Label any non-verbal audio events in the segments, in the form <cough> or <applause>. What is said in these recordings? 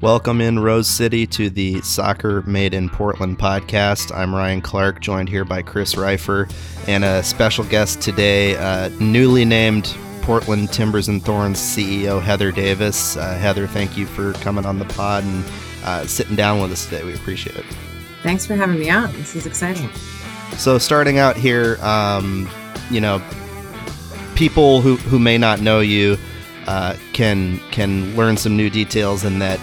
Welcome in Rose City to the Soccer Made in Portland podcast. I'm Ryan Clarke, joined here by Chris Rifer and a special guest today, uh, newly named Portland Timbers and Thorns CEO Heather Davis. Uh, Heather, thank you for coming on the pod and uh, sitting down with us today. We appreciate it. Thanks for having me on. This is exciting. So, starting out here, um, you know, people who, who may not know you uh, can can learn some new details in that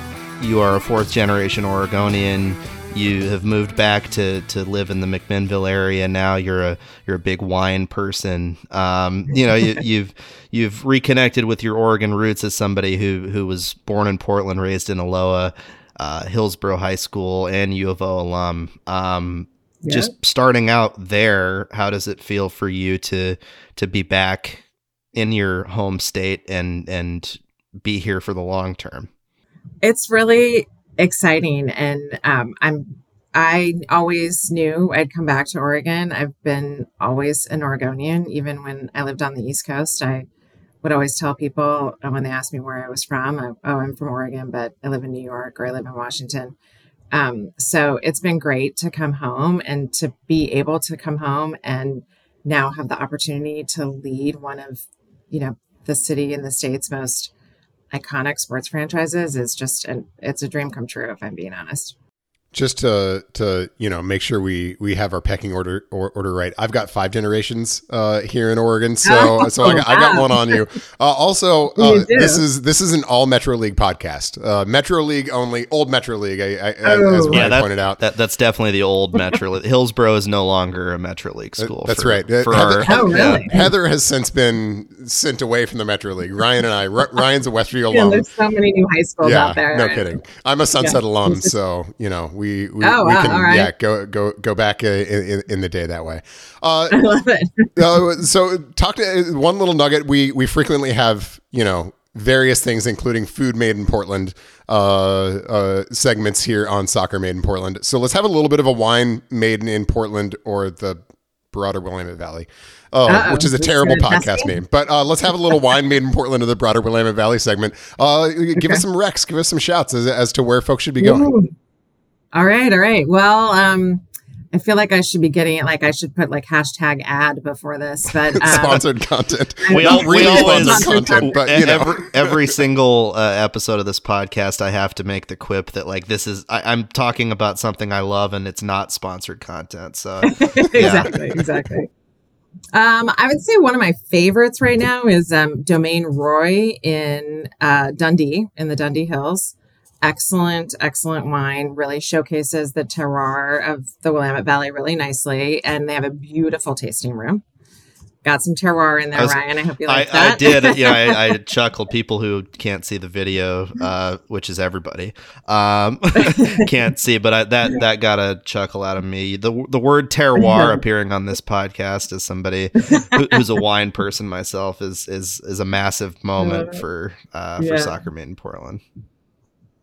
you are a fourth generation Oregonian. You have moved back to, to live in the McMinnville area. Now you're a you're a big wine person. Um, you know you, <laughs> you've you've reconnected with your Oregon roots as somebody who who was born in Portland, raised in Aloha, uh, Hillsboro High School, and U of O alum. Um, yeah. Just starting out there, how does it feel for you to to be back in your home state and and be here for the long term? It's really exciting, and um, I'm. I always knew I'd come back to Oregon. I've been always an Oregonian, even when I lived on the East Coast. I would always tell people uh, when they asked me where I was from, I, oh, I'm from Oregon, but I live in New York or I live in Washington. Um, so it's been great to come home and to be able to come home and now have the opportunity to lead one of, you know, the city and the state's most iconic sports franchises is just an it's a dream come true if I'm being honest just to to you know make sure we we have our pecking order or, order right. I've got five generations uh, here in Oregon, so oh, so I got, wow. I got, one on you. Uh, also, <laughs> uh, this is this is an all Metro League podcast. Uh, Metro League only, old Metro League. I, I, oh. As yeah, that, pointed out, that, that's definitely the old Metro. League. <laughs> Hillsboro is no longer a Metro League school. that's for, right. For Heather, our, oh, really? Heather has since been sent away from the Metro League. Ryan and I. <laughs> Ryan's a Westview alum. There's so many new high schools yeah, out there. No kidding. I'm a Sunset yeah. alum, so you know we we, oh, we wow can right. yeah go go go back uh, in, in, the day that way. Uh, <laughs> I love it. <laughs> uh, so talk to uh, one little nugget. We we frequently have you know various things, including food made in Portland uh, uh, segments here on Soccer Made in Portland. So let's have a little bit of a wine made in Portland or the broader Willamette Valley. Oh, which is a terrible podcast name. But uh, let's have a little wine made in Portland or the broader Willamette Valley segment. Uh, give okay. us some recs, give us some shouts as, as to where folks should be going. Ooh. All right, all right. Well, um, I feel like I should be getting it. Like I should put like hashtag ad before this, but um, <laughs> sponsored content. We, all, really we always sponsored content, but you know. every, every single uh, episode of this podcast, I have to make the quip that like this is I, am talking about something I love and it's not sponsored content. So <laughs> exactly, exactly. Um, I would say one of my favorites right now is um, Domaine Roy in uh, Dundee in the Dundee Hills excellent, excellent wine. Really showcases the terroir of the Willamette Valley really nicely, and they have a beautiful tasting room. Got some terroir in there, I was, Ryan. I hope you like I, that. I did. <laughs> Yeah, I, I chuckled. People who can't see the video, uh, which is everybody, um, <laughs> can't see, but I, that that got a chuckle out of me. The the word <laughs> terroir appearing on this podcast as somebody who, who's a wine person myself is is is a massive moment for uh, for yeah. soccer made in Portland.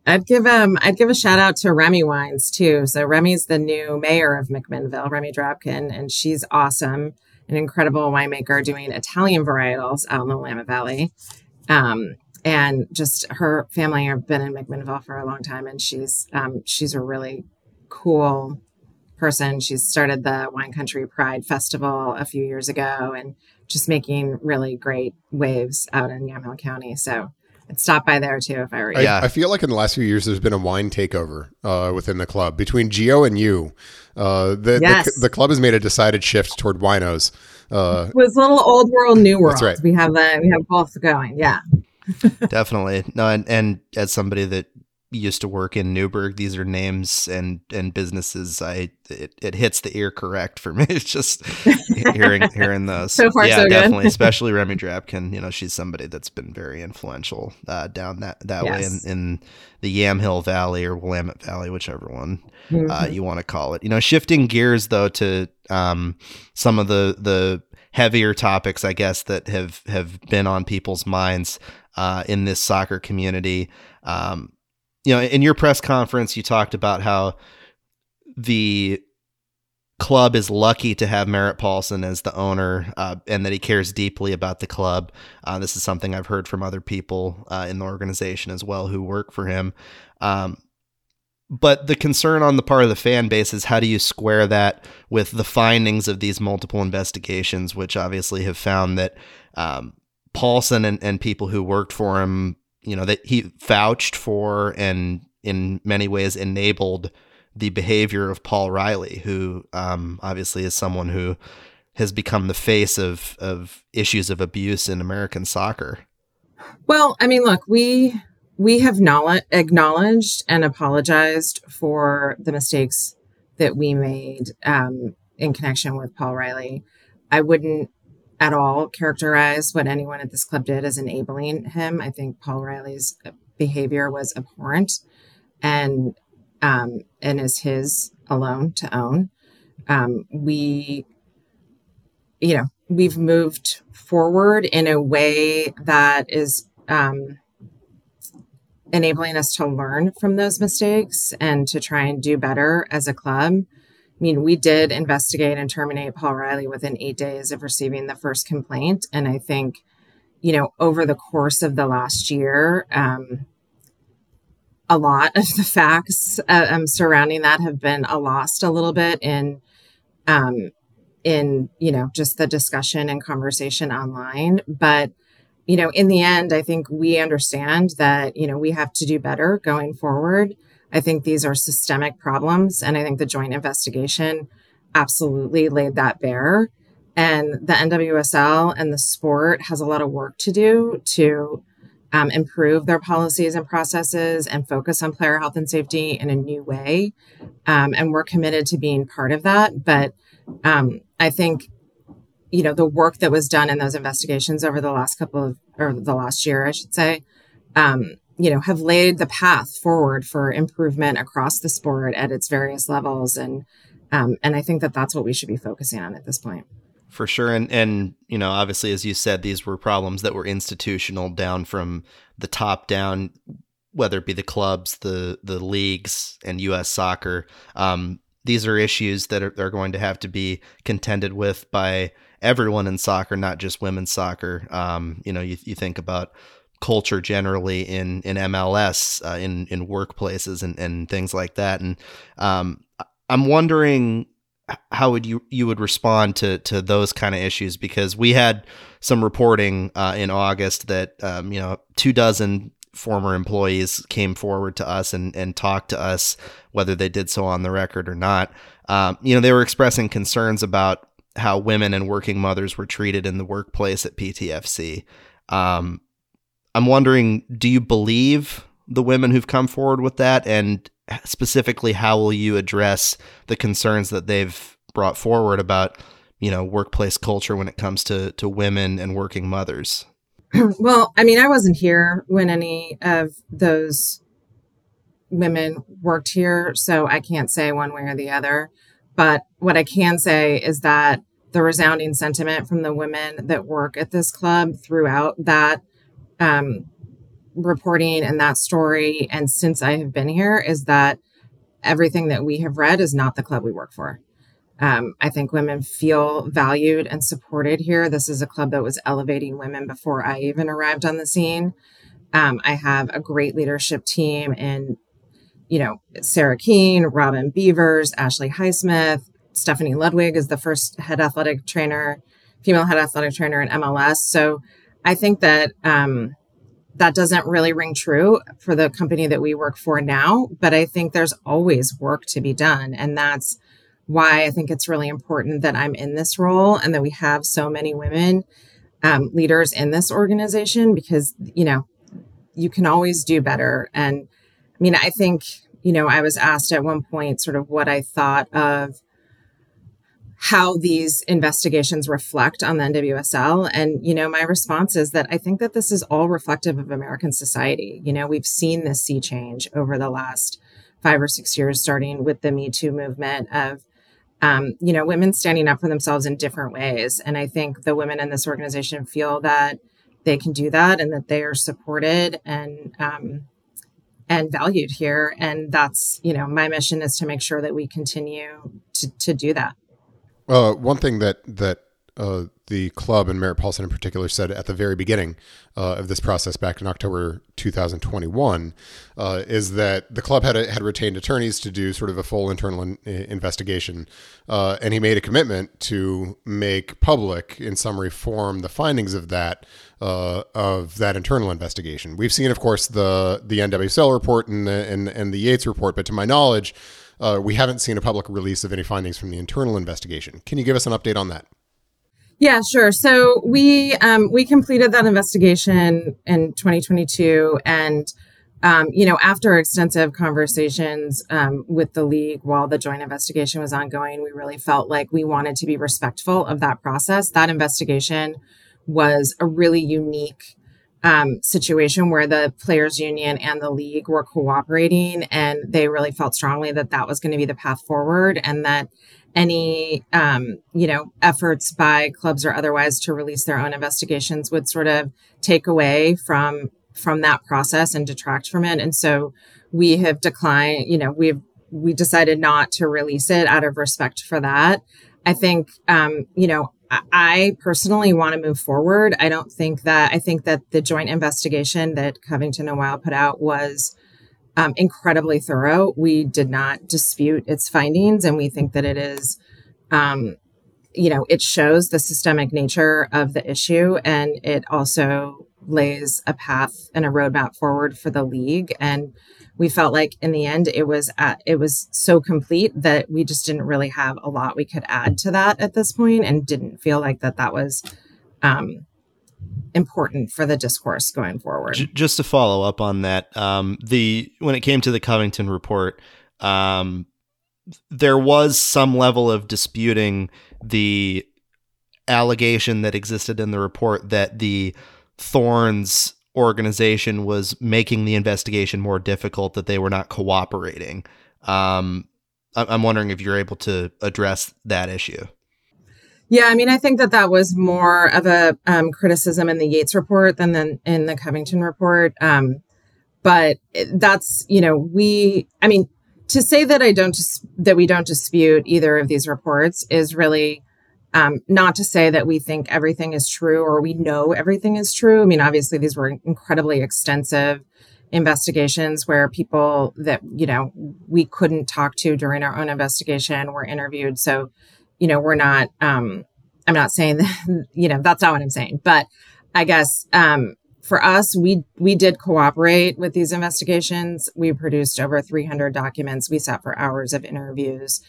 I'd give um I'd give a shout out to Remy Wines too. So Remy's the new mayor of McMinnville, Remy Drabkin, and she's awesome, an incredible winemaker doing Italian varietals out in the Willamette Valley. Um, and just her family have been in McMinnville for a long time, and she's um, she's a really cool person. She's started the Wine Country Pride Festival a few years ago, and just making really great waves out in Yamhill County. So I'd stop by there too if I were you. Yeah. I, I feel like in the last few years there's been a wine takeover uh, within the club between Geo and you. Uh, the, yes. the, the club has made a decided shift toward winos. Uh, it was a little old world, new world. That's right. We have the we have both going. Yeah. Definitely. No, and, and as somebody that used to work in Newberg. These are names and and businesses. I it, it hits the ear correct for me. <laughs> It's just hearing <laughs> hearing those. So far, yeah, so definitely. Good. <laughs> especially Remy Drabkin. You know, she's somebody that's been very influential uh, down that that yes. way in, in the Yamhill Valley or Willamette Valley, whichever one uh, mm-hmm. uh, you want to call it. You know, shifting gears though to um, some of the the heavier topics, I guess that have have been on people's minds uh, in this soccer community. Um, you know, in your press conference, you talked about how the club is lucky to have Merritt Paulson as the owner uh, and that he cares deeply about the club. Uh, this is something I've heard from other people uh, in the organization as well who work for him. Um, but the concern on the part of the fan base is how do you square that with the findings of these multiple investigations, which obviously have found that um, Paulson and, and people who worked for him, you know, that he vouched for and in many ways enabled the behavior of Paul Riley, who um, obviously is someone who has become the face of of issues of abuse in American soccer. Well, I mean, look, we we have knowledge, acknowledged and apologized for the mistakes that we made um, in connection with Paul Riley. I wouldn't at all characterize what anyone at this club did as enabling him. I think Paul Riley's behavior was abhorrent, and um, and is his alone to own. Um, we, you know, we've moved forward in a way that is um, enabling us to learn from those mistakes and to try and do better as a club. I mean, we did investigate and terminate Paul Riley within eight days of receiving the first complaint. And I think, you know, over the course of the last year, um, a lot of the facts uh, um, surrounding that have been a lost a little bit in um, in you know just the discussion and conversation online but you know in the end i think we understand that you know we have to do better going forward i think these are systemic problems and i think the joint investigation absolutely laid that bare and the nwsl and the sport has a lot of work to do to um, improve their policies and processes and focus on player health and safety in a new way. Um, and we're committed to being part of that. But um, I think, you know, the work that was done in those investigations over the last couple of, or the last year, I should say, um, you know, have laid the path forward for improvement across the sport at its various levels. And, um, and I think that that's what we should be focusing on at this point. For sure. And and you know obviously as you said these were problems that were institutional down from the top down whether it be the clubs the the leagues and US soccer. Um, these are issues that are, are going to have to be contended with by everyone in soccer not just women's soccer. Um, you know you, you think about culture generally in in MLS uh, in in workplaces and, and things like that and um, I'm wondering how would you you would respond to to those kind of issues? Because we had some reporting uh, in August that um, you know two dozen former employees came forward to us and and talked to us, whether they did so on the record or not. Um, you know, they were expressing concerns about how women and working mothers were treated in the workplace at PTFC. Um, I'm wondering, do you believe the women who've come forward with that, and specifically how will you address the concerns that they've brought forward about you know workplace culture when it comes to to women and working mothers? <clears throat> Well i mean i wasn't here when any of those women worked here so i can't say one way or the other. But what i can say is that the resounding sentiment from the women that work at this club throughout that um, reporting and that story and since I have been here is that everything that we have read is not the club we work for. Um, I think women feel valued and supported here. This is a club that was elevating women before I even arrived on the scene. Um, I have a great leadership team and, you know, Sarah Keene, Robin Beavers, Ashley Highsmith, Stephanie Ludwig is the first head athletic trainer, female head athletic trainer in MLS. So I think that um, that doesn't really ring true for the company that we work for now, but I think there's always work to be done. And that's why I think it's really important that I'm in this role and that we have so many women um, leaders in this organization because, you know, you can always do better. And I mean, I think, you know, I was asked at one point sort of what I thought of how these investigations reflect on the NWSL. And, you know, my response is that I think that this is all reflective of American society. You know, we've seen this sea change over the last five or six years, starting with the Me Too movement of, um, you know, women standing up for themselves in different ways. And I think the women in this organization feel that they can do that and that they are supported and, um, and valued here. And that's, you know, my mission is to make sure that we continue to, to do that. Uh, one thing that that uh, the club and Merritt Paulson in particular said at the very beginning uh, of this process back in October 2021 uh, is that the club had had retained attorneys to do sort of a full internal in, investigation, uh, and he made a commitment to make public, in summary form, the findings of that uh, of that internal investigation. We've seen, of course, the the NWSL report and the, and, and the Yates report, but to my knowledge. Uh, we haven't seen a public release of any findings from the internal investigation. Can you give us an update on that? Yeah, sure. So we um, we completed that investigation in 2022, and um, you know, after extensive conversations um, with the league while the joint investigation was ongoing, we really felt like we wanted to be respectful of that process. That investigation was a really unique um, situation where the players union and the league were cooperating and they really felt strongly that that was going to be the path forward and that any um, you know efforts by clubs or otherwise to release their own investigations would sort of take away from from that process and detract from it. And so we have declined you know we've we decided not to release it out of respect for that. I think um, you know I personally want to move forward. I don't think that I think that the joint investigation that Covington and Weil put out was um, incredibly thorough. We did not dispute its findings, and we think that it is, um, you know, it shows the systemic nature of the issue, and it also lays a path and a roadmap forward for the league. And we felt like in the end, it was at, it was so complete that we just didn't really have a lot we could add to that at this point, and didn't feel like that that was. Um, important for the discourse going forward. Just to follow up on that, um, the when it came to the Covington report, um, there was some level of disputing the allegation that existed in the report that the Thorns organization was making the investigation more difficult, that they were not cooperating. Um, I'm wondering if you're able to address that issue. Yeah, I mean, I think that that was more of a um, criticism in the Yates report than the, in the Covington report. Um, but that's you know we, I mean, to say that I don't dis- that we don't dispute either of these reports is really um, not to say that we think everything is true or we know everything is true. I mean, obviously these were incredibly extensive investigations where people that you know we couldn't talk to during our own investigation were interviewed. So you know, we're not, um, I'm not saying <laughs> that, you know, that's not what I'm saying, but I guess, um, for us, we we did cooperate with these investigations. We produced over 300 documents. We sat for hours of interviews.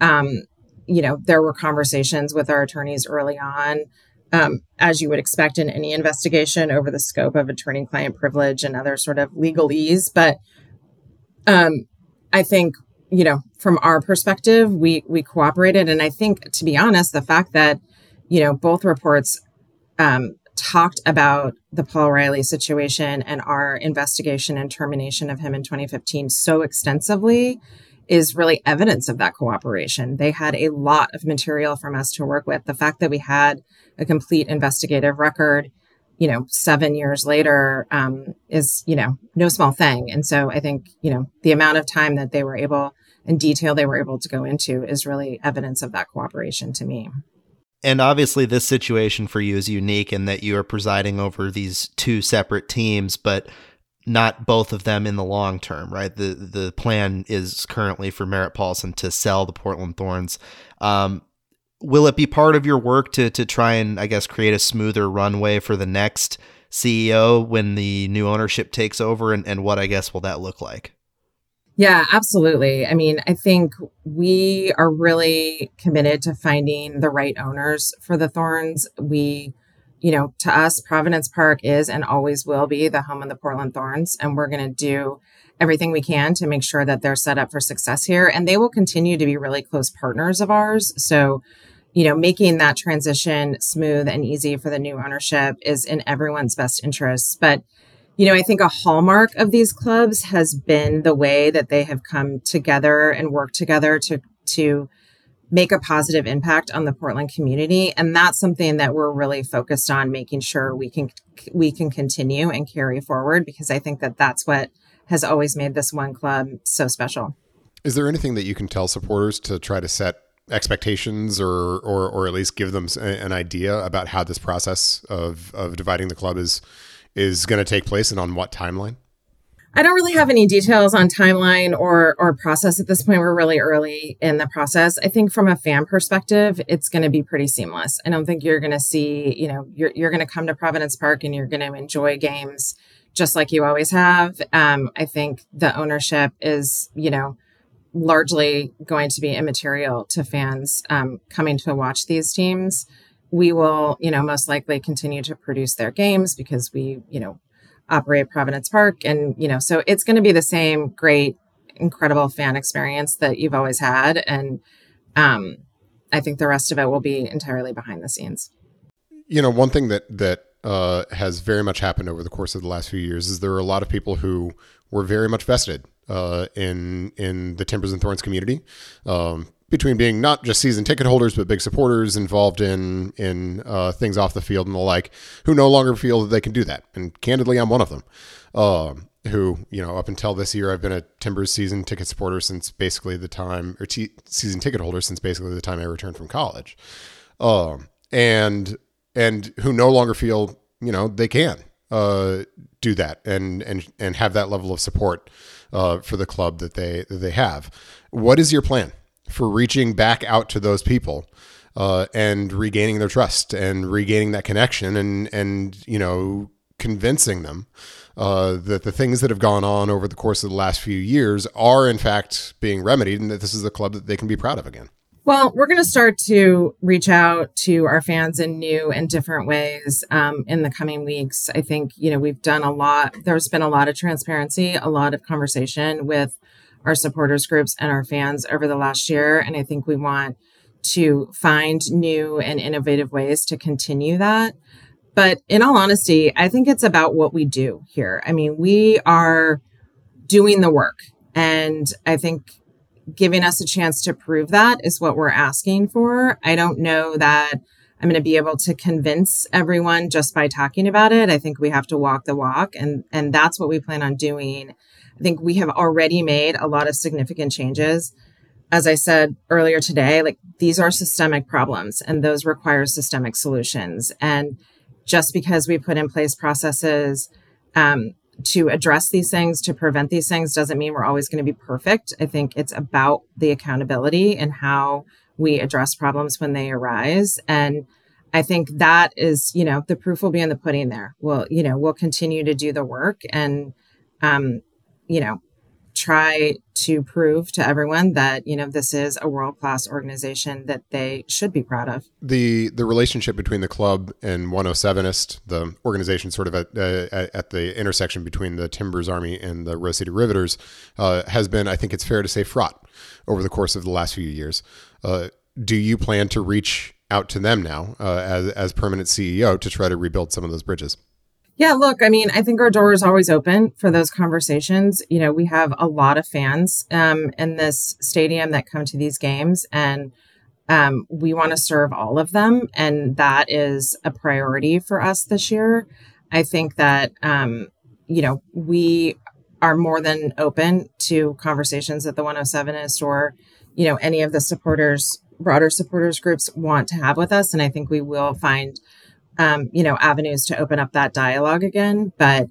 Um, you know, there were conversations with our attorneys early on, um, as you would expect in any investigation, over the scope of attorney-client privilege and other sort of legalese. But um, I think you know, from our perspective, we we cooperated, and I think, to be honest, the fact that you know both reports um, talked about the Paul Riley situation and our investigation and termination of him in 2015 so extensively is really evidence of that cooperation. They had a lot of material from us to work with. The fact that we had a complete investigative record, you know, seven years later, um, is you know no small thing. And so I think you know the amount of time that they were able and detail they were able to go into is really evidence of that cooperation to me. And obviously, this situation for you is unique in that you are presiding over these two separate teams, but not both of them in the long term, right? The the plan is currently for Merritt Paulson to sell the Portland Thorns. Um, will it be part of your work to to try and I guess create a smoother runway for the next CEO when the new ownership takes over, and, and what I guess will that look like? Yeah, absolutely. I mean, I think we are really committed to finding the right owners for the Thorns. We, you know, to us, Providence Park is and always will be the home of the Portland Thorns. And we're going to do everything we can to make sure that they're set up for success here. And they will continue to be really close partners of ours. So, you know, making that transition smooth and easy for the new ownership is in everyone's best interests. But you know, I think a hallmark of these clubs has been the way that they have come together and worked together to to make a positive impact on the Portland community and that's something that we're really focused on making sure we can we can continue and carry forward because I think that that's what has always made this one club so special. Is there anything that you can tell supporters to try to set expectations or, or, or at least give them an idea about how this process of, of dividing the club is, is going to take place and on what timeline? I don't really have any details on timeline or or process at this point. We're really early in the process. I think from a fan perspective, it's going to be pretty seamless. I don't think you're going to see, you know, you're you're going to come to Providence Park and you're going to enjoy games just like you always have. Um, I think the ownership is, you know, largely going to be immaterial to fans um, coming to watch these teams. We will, you know, most likely continue to produce their games because we, you know, operate Providence Park. And, you know, so it's going to be the same great, incredible fan experience that you've always had. And um, I think the rest of it will be entirely behind the scenes. You know, one thing that, that, uh, has very much happened over the course of the last few years is there are a lot of people who were very much vested uh, in in the Timbers and Thorns community. Um, between being not just season ticket holders but big supporters involved in in uh, things off the field and the like, who no longer feel that they can do that. And candidly, I'm one of them. Uh, who you know up until this year I've been a Timbers season ticket supporter since basically the time or t- season ticket holder since basically the time I returned from college, um, and and who no longer feel you know they can uh, do that and and and have that level of support uh, for the club that they that they have. What is your plan? For reaching back out to those people uh, and regaining their trust and regaining that connection and and you know convincing them uh, that the things that have gone on over the course of the last few years are in fact being remedied and that this is a club that they can be proud of again. Well, we're going to start to reach out to our fans in new and different ways um, in the coming weeks. I think, you know, we've done a lot. There's been a lot of transparency, a lot of conversation with our supporters groups and our fans over the last year. And I think we want to find new and innovative ways to continue that. But in all honesty, I think it's about what we do here. I mean, we are doing the work. And I think giving us a chance to prove that is what we're asking for. I don't know that I'm going to be able to convince everyone just by talking about it. I think we have to walk the walk and and that's what we plan on doing I think we have already made a lot of significant changes. As I said earlier today, like these are systemic problems and those require systemic solutions. And just because we put in place processes um, to address these things, to prevent these things, doesn't mean we're always going to be perfect. I think it's about the accountability and how we address problems when they arise. And I think that is, you know, the proof will be in the pudding there. We'll, you know, we'll continue to do the work and um, you know, try to prove to everyone that you know this is a world class organization that they should be proud of. The the relationship between the club and 107ist, the organization sort of at, uh, at the intersection between the Timbers Army and the Rose City Riveters, uh, has been, I think it's fair to say, fraught over the course of the last few years. Uh, do you plan to reach out to them now uh, as as permanent CEO to try to rebuild some of those bridges? Yeah, look, I mean, I think our door is always open for those conversations. You know, we have a lot of fans um, in this stadium that come to these games, and um, we want to serve all of them. And that is a priority for us this year. I think that, um, you know, we are more than open to conversations at the 107ist or, you know, any of the supporters, broader supporters groups want to have with us. And I think we will find um, you know, avenues to open up that dialogue again. But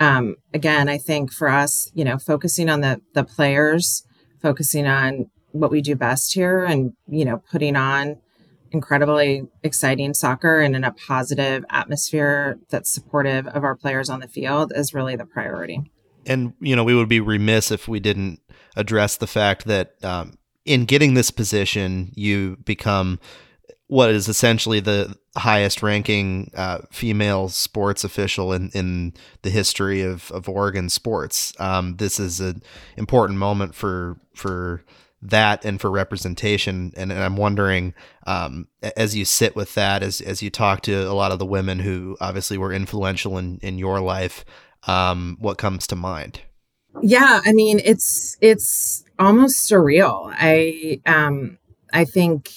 um, again, I think for us, you know, focusing on the the players, focusing on what we do best here, and you know, putting on incredibly exciting soccer and in a positive atmosphere that's supportive of our players on the field is really the priority. And you know, we would be remiss if we didn't address the fact that um, in getting this position, you become what is essentially the highest ranking uh, female sports official in, in the history of, of Oregon sports. Um, this is an important moment for for that and for representation. And, and I'm wondering, um, as you sit with that, as as you talk to a lot of the women who obviously were influential in in your life, um, what comes to mind? Yeah, I mean, it's it's almost surreal. I um I think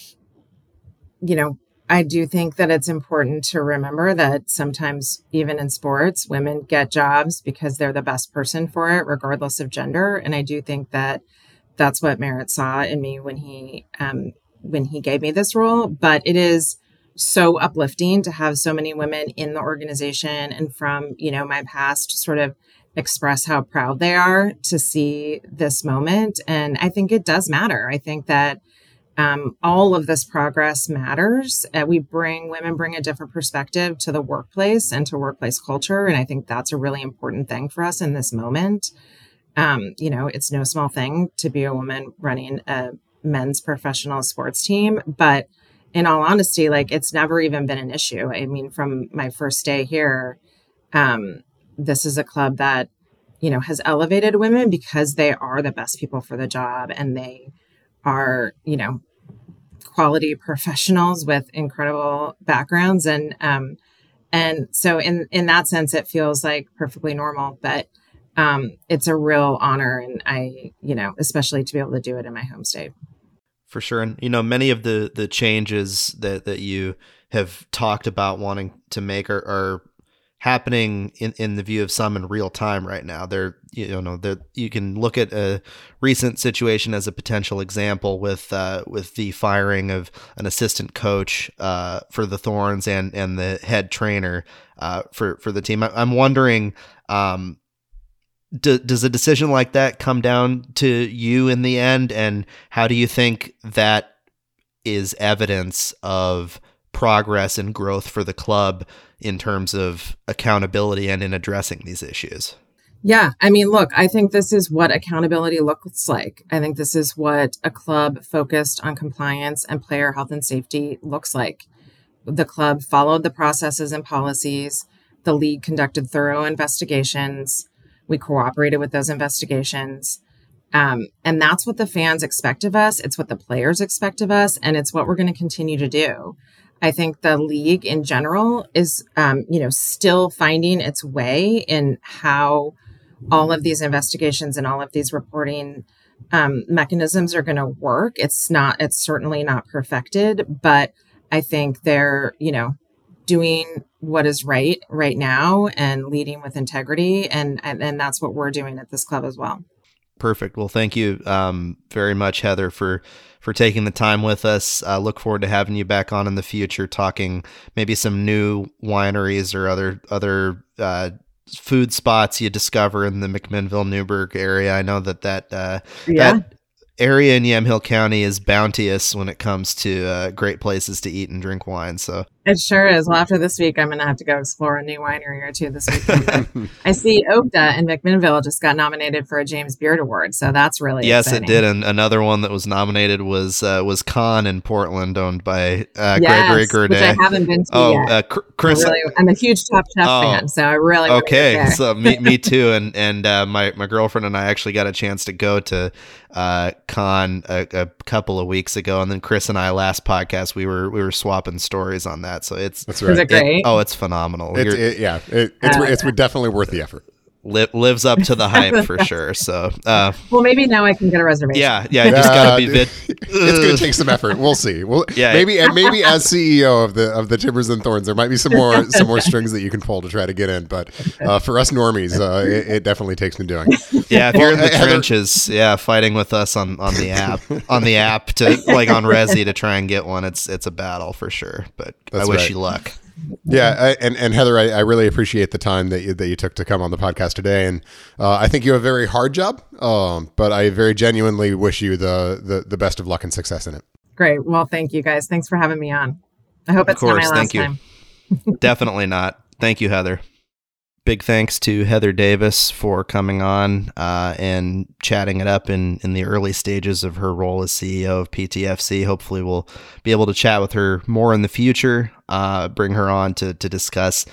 you know, I do think that it's important to remember that sometimes, even in sports, women get jobs because they're the best person for it, regardless of gender. And I do think that that's what Merritt saw in me when he, um, when he gave me this role, but it is so uplifting to have so many women in the organization and from, you know, my past sort of express how proud they are to see this moment. And I think it does matter. I think that um, all of this progress matters. Uh, we bring women bring a different perspective to the workplace and to workplace culture, and I think that's a really important thing for us in this moment. Um, you know, it's no small thing to be a woman running a men's professional sports team, but in all honesty, like it's never even been an issue. I mean, from my first day here, um, this is a club that you know has elevated women because they are the best people for the job and they are you know quality professionals with incredible backgrounds. And um and so in in that sense it feels like perfectly normal. But um it's a real honor and i you know especially to be able to do it in my home state. For sure. And you know many of the the changes that that you have talked about wanting to make are, are happening in, in the view of some in real time right now. There, you know, that you can look at a recent situation as a potential example with uh, with the firing of an assistant coach uh, for the Thorns and and the head trainer uh, for for the team. I, am wondering. Um, do, does a decision like that come down to you in the end, and how do you think that is evidence of progress and growth for the club in terms of accountability and in addressing these issues. Yeah, I mean, look, I think this is what accountability looks like. I think this is what a club focused on compliance and player health and safety looks like. The club followed the processes and policies. The league conducted thorough investigations. We cooperated with those investigations. Um, and that's what the fans expect of us. It's what the players expect of us. And it's what we're going to continue to do. I think the league in general is, um, you know, still finding its way in how all of these investigations and all of these reporting um, mechanisms are going to work. It's not, it's certainly not perfected, but I think they're, you know, doing what is right right now and leading with integrity, and and, and that's what we're doing at this club as well. Perfect. Well, thank you um, very much, Heather, for for taking the time with us. Uh, look forward to having you back on in the future, talking maybe some new wineries or other other uh, food spots you discover in the McMinnville Newberg area. I know that that uh, yeah. that area in Yamhill County is bounteous when it comes to uh, great places to eat and drink wine. So it sure is. Well, after this week, I'm going to have to go explore a new winery or two this week. <laughs> I see Okta in McMinnville just got nominated for a James Beard Award, so that's really interesting. yes, exciting. it did. And another one that was nominated was uh, was Kann in Portland, owned by uh, yes, Gregory Gourdet, which I haven't been to oh, yet. Uh, Chris, I'm, really, I'm, a huge Top Chef oh, fan, so I really okay. so me, me <laughs> too. And and uh, my my girlfriend and I actually got a chance to go to uh, Kann a, a couple of weeks ago, and then Chris and I last podcast we were we were swapping stories on that that. So it's that's right. Is it great? It, oh, it's phenomenal. It's, it, yeah, it, it's uh, it's definitely worth the effort li- lives up to the <laughs> hype for sure. So, uh, well, maybe now I can get a reservation. Yeah, yeah, you just gotta be. Bit, <laughs> it's gonna take some effort. We'll see. Well, yeah, maybe and maybe as CEO of the of the Timbers and Thorns, there might be some more some more strings that you can pull to try to get in. But uh, for us normies, uh, it, it, definitely takes some doing. Yeah, if you're in the trenches, yeah, fighting with us on on the app on the app to like on Resy to try and get one, it's it's a battle for sure. But That's I wish right. you luck. Yeah, I, and and Heather, I, I, really appreciate the time that you, that you took to come on the podcast today, and uh, I think you have a very hard job, um, but I very genuinely wish you the, the the best of luck and success in it. Great. Well, thank you guys. Thanks for having me on. I hope of it's course, not my last thank you. time. <laughs> Definitely not. Thank you, Heather big thanks to Heather Davis for coming on uh, and chatting it up in, in the early stages of her role as CEO of PTFC. Hopefully, we'll be able to chat with her more in the future, uh, bring her on to, to discuss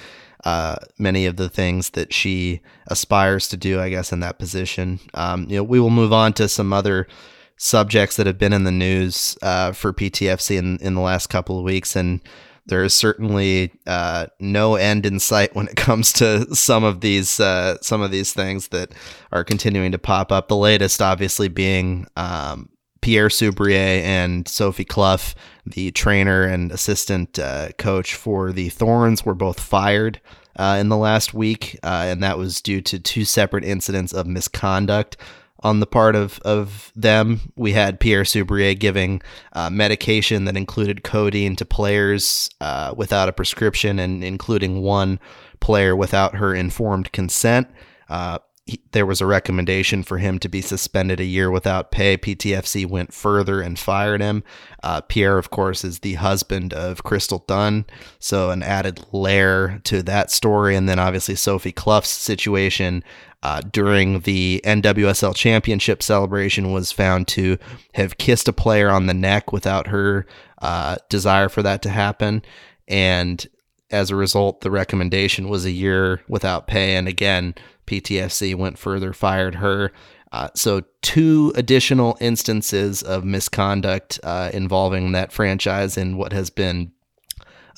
uh, many of the things that she aspires to do, I guess, in that position. Um, you know, we will move on to some other subjects that have been in the news uh, for PTFC in, in the last couple of weeks. And there is certainly uh, no end in sight when it comes to some of these uh, some of these things that are continuing to pop up. The latest, obviously, being um, Pierre Soubrier and Sophie Clough, the trainer and assistant uh, coach for the Thorns, were both fired uh, in the last week, uh, and that was due to two separate incidents of misconduct on the part of, of them. We had Pierre Soubrier giving uh, medication that included codeine to players uh, without a prescription, and including one player without her informed consent. Uh, he, there was a recommendation for him to be suspended a year without pay. PTFC went further and fired him. Uh, Pierre, of course, is the husband of Crystal Dunn, so an added layer to that story. And then obviously Sophie Clough's situation uh, during the NWSL Championship celebration was found to have kissed a player on the neck without her uh, desire for that to happen, and as a result, the recommendation was a year without pay. And again, PTFC went further, fired her. Uh, so, two additional instances of misconduct uh, involving that franchise in what has been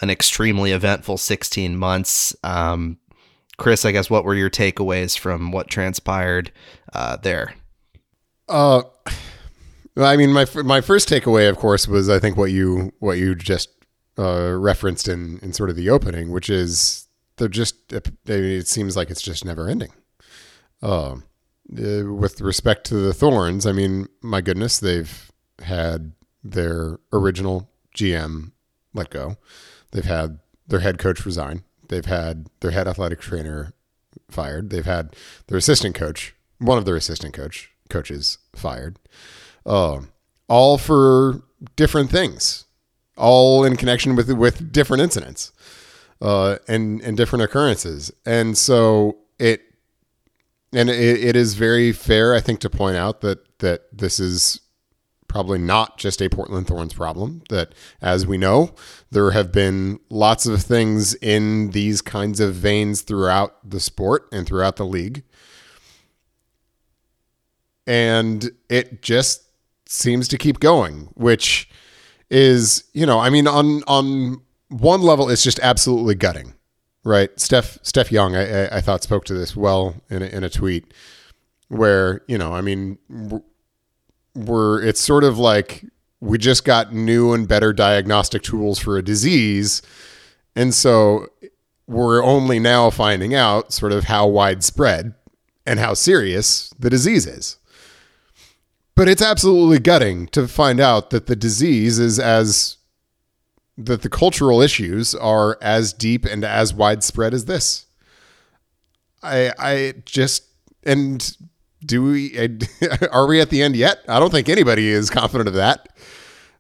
an extremely eventful 16 months. Um, Chris, I guess what were your takeaways from what transpired uh, there? Uh, <sighs> I mean, my my first takeaway, of course, was I think what you what you just uh, referenced in in sort of the opening, which is they're just it seems like it's just never ending. Uh, uh, with respect to the Thorns, I mean, my goodness, they've had their original GM let go. They've had their head coach resign. They've had their head athletic trainer fired. They've had their assistant coach, one of their assistant coach coaches fired. Uh, all for different things, all in connection with with different incidents uh, and and different occurrences. And so it and it, it is very fair, I think, to point out that that this is probably not just a Portland Thorns problem. That, as we know, there have been lots of things in these kinds of veins throughout the sport and throughout the league. And it just seems to keep going, which is, you know, I mean, on on one level, it's just absolutely gutting right? Steph Steph Yang, I, I, I thought spoke to this well in a, in a tweet where you know, I mean, we're it's sort of like we just got new and better diagnostic tools for a disease, and so we're only now finding out sort of how widespread and how serious the disease is. But it's absolutely gutting to find out that the disease is as that the cultural issues are as deep and as widespread as this. I I just and do we <laughs> are we at the end yet? I don't think anybody is confident of that.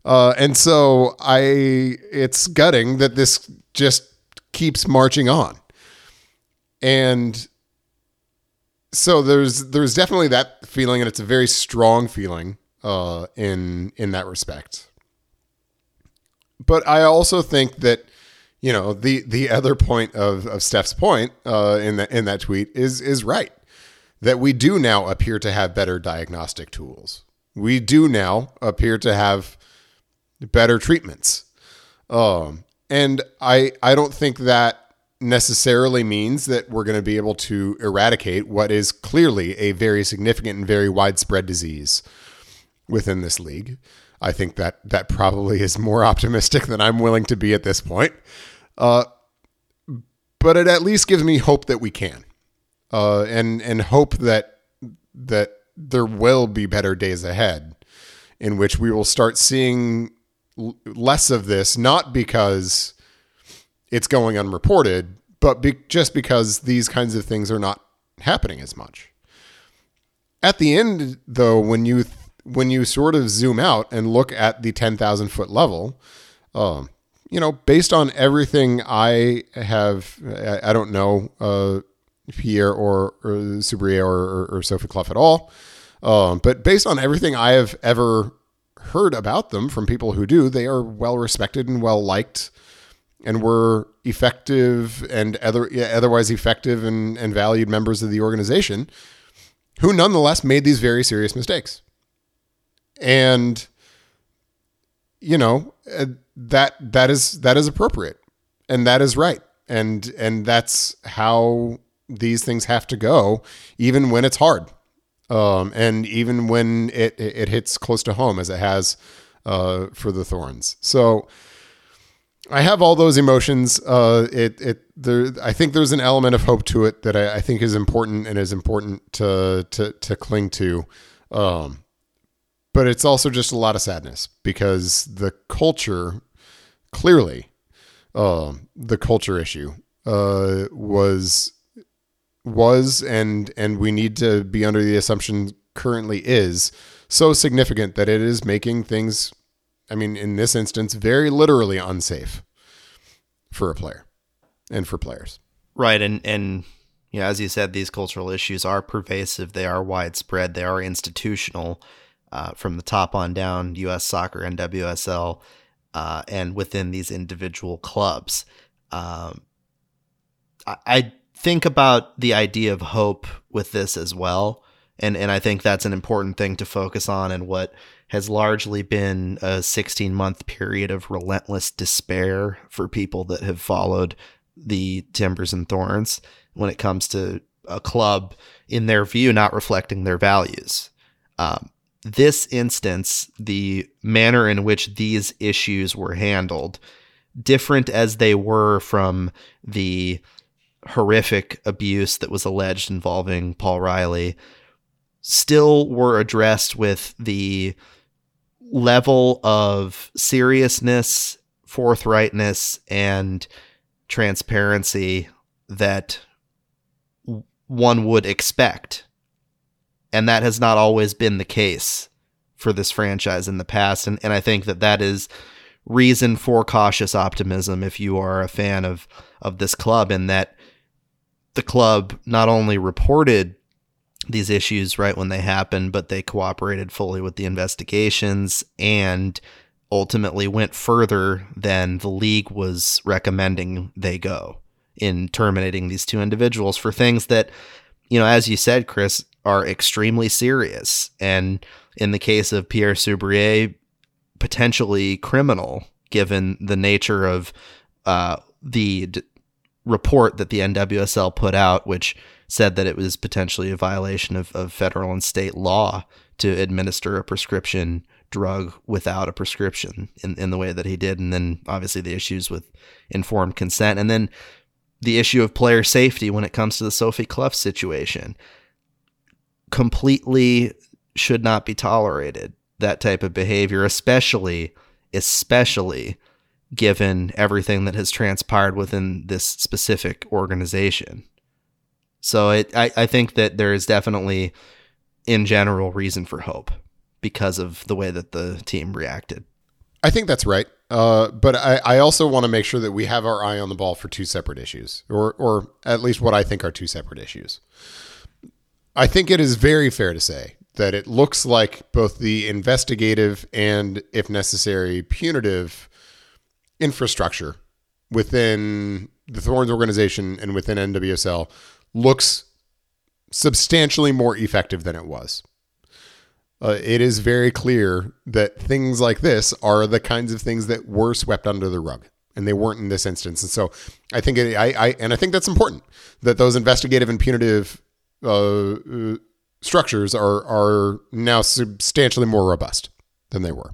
Uh, and so I it's gutting that this just keeps marching on. And so there's there's definitely that feeling and it's a very strong feeling uh, in in that respect but I also think that you know the the other point of, of Steph's point uh, in that in that tweet is is right that we do now appear to have better diagnostic tools. We do now appear to have better treatments, um, and I I don't think that necessarily means that we're going to be able to eradicate what is clearly a very significant and very widespread disease within this league. I think that that probably is more <laughs> optimistic than I'm willing to be at this point. Uh, but it at least gives me hope that we can, uh, and and hope that that there will be better days ahead, in which we will start seeing l- less of this, not because it's going unreported, but be- just because these kinds of things are not happening as much. At the end, though, when you th- when you sort of zoom out and look at the 10,000 foot level, um, you know, based on everything I have, I, I don't know uh, Pierre or, or or, or, or, Sophie Clough at all, um, but based on everything I have ever heard about them from people who do, they are well respected and well liked and were effective and other, otherwise effective and, and valued members of the organization who nonetheless made these very serious mistakes. And you know uh, that that is that is appropriate and that is right. And and that's how these things have to go even when it's hard um, and even when it it hits close to home as it has uh, for the thorns so I have all those emotions. Uh, it it there. I think there's an element of hope to it that I, I think is important and is important to to to cling to. Um, but it's also just a lot of sadness because the culture, clearly, um, the culture issue uh, was was and and we need to be under the assumption currently is so significant that it is making things I mean, in this instance, very literally unsafe for a player and for players. Right. And, and, yeah, as you said, these cultural issues are pervasive. They are widespread. They are institutional uh, from the top on down, U.S. soccer and WSL, uh, and within these individual clubs. Um, I, I think about the idea of hope with this as well. And, and I think that's an important thing to focus on and what has largely been a 16 month period of relentless despair for people that have followed the Timbers and Thorns when it comes to a club, in their view, not reflecting their values. Um, this instance, the manner in which these issues were handled, different as they were from the horrific abuse that was alleged involving Paul Riley, still were addressed with the level of seriousness, forthrightness, and transparency that one would expect. And that has not always been the case for this franchise in the past. And, and I think that that is reason for cautious optimism if you are a fan of, of this club, and that the club not only reported these issues right when they happened, but they cooperated fully with the investigations and ultimately went further than the league was recommending they go in terminating these two individuals for things that, you know, as you said, Chris, are extremely serious. And in the case of Pierre Soubrier, potentially criminal, given the nature of uh, the d- report that the NWSL put out, which said that it was potentially a violation of, of federal and state law to administer a prescription drug without a prescription in, in the way that he did. And then obviously the issues with informed consent. And then the issue of player safety when it comes to the Sophie Clough situation completely should not be tolerated. That type of behavior, especially, especially given everything that has transpired within this specific organization. So it, I, I think that there is definitely, in general, reason for hope because of the way that the team reacted. I think that's right. Uh, but I, I also want to make sure that we have our eye on the ball for two separate issues, or, or at least what I think are two separate issues. I think it is very fair to say that it looks like both the investigative and, if necessary, punitive infrastructure within the Thorns organization and within NWSL looks substantially more effective than it was. Uh, it is very clear that things like this are the kinds of things that were swept under the rug, and they weren't in this instance. And so, I think it, I, I and I think that's important that those investigative and punitive uh, uh, structures are are now substantially more robust than they were.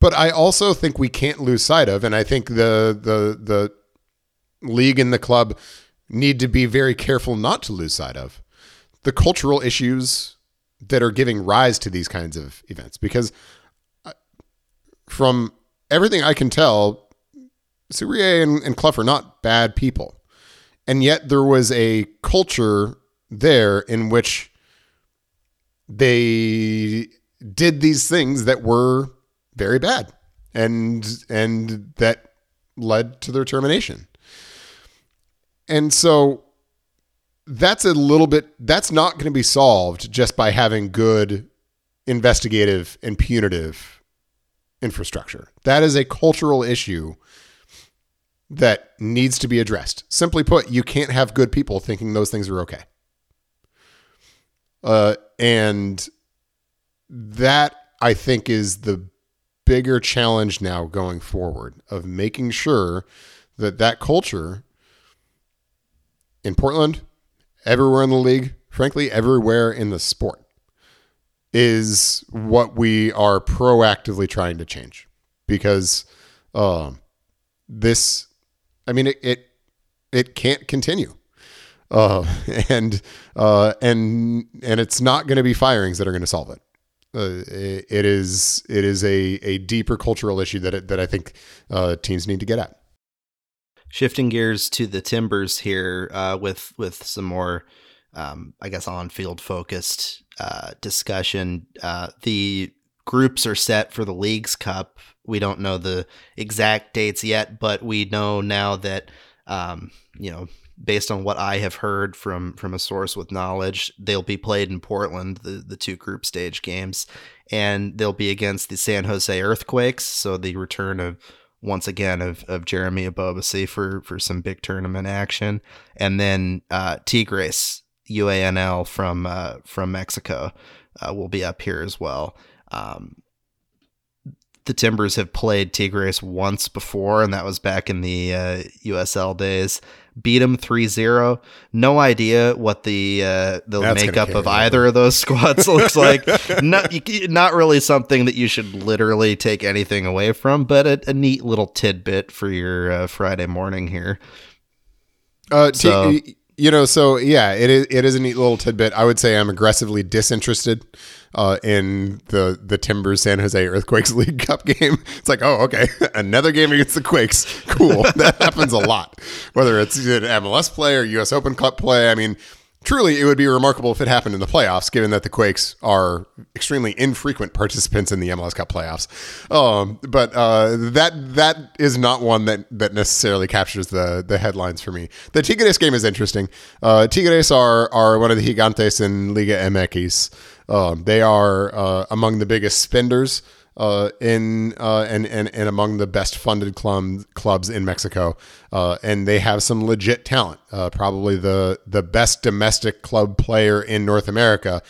But I also think we can't lose sight of, and I think the the the league and the club need to be very careful not to lose sight of the cultural issues that are giving rise to these kinds of events. Because uh, from everything I can tell, Soubrier and, and Clough are not bad people. And yet there was a culture there in which they did these things that were very bad and and that led to their termination. And so that's a little bit that's not going to be solved just by having good investigative and punitive infrastructure. That is a cultural issue that needs to be addressed. Simply put, you can't have good people thinking those things are okay. Uh, and that I think is the bigger challenge now going forward of making sure that that culture in Portland, everywhere in the league, frankly, everywhere in the sport, is what we are proactively trying to change. Because um, this, I mean, it it, it can't continue. Uh, <laughs> and uh, and and it's not going to be firings that are going to solve it. Uh, it, is it is a, a deeper cultural issue that it, that I think uh, teams need to get at. Shifting gears to the Timbers here uh, with with some more, um, I guess, on field focused uh, discussion. Uh, the groups are set for the Leagues Cup. We don't know the exact dates yet, but we know now that um, you know based on what I have heard from from a source with knowledge, they'll be played in Portland, the the two group stage games, and they'll be against the San Jose Earthquakes. So the return of once again of, of Jeremy Ebobisse for for some big tournament action, and then uh, Tigres UANL from uh, from Mexico uh, will be up here as well. Um, the Timbers have played Tigres once before, and that was back in the uh, USL days beat them 3-0. No idea what the uh, the That's makeup of either of those <laughs> squads looks like. not not really something that you should literally take anything away from, but a, a neat little tidbit for your uh, Friday morning here. Uh, so, t- you know, so yeah, it is it is a neat little tidbit. I would say I'm aggressively disinterested uh, in the the Timbers San Jose Earthquakes <laughs> League Cup game. It's like, oh, okay, <laughs> another game against the Quakes. Cool. <laughs> that happens a lot, whether it's an MLS play or U.S. Open Cup play. I mean, truly, it would be remarkable if it happened in the playoffs, given that the Quakes are extremely infrequent participants in the MLS Cup playoffs. Um, but uh, that that is not one that that necessarily captures the the headlines for me. The Tigres game is interesting. Uh, Tigres are are one of the gigantes in Liga MX. Um, they are uh, among the biggest spenders uh, in uh, and, and and among the best funded club, clubs in Mexico, uh, and they have some legit talent. Uh, probably the the best domestic club player in North America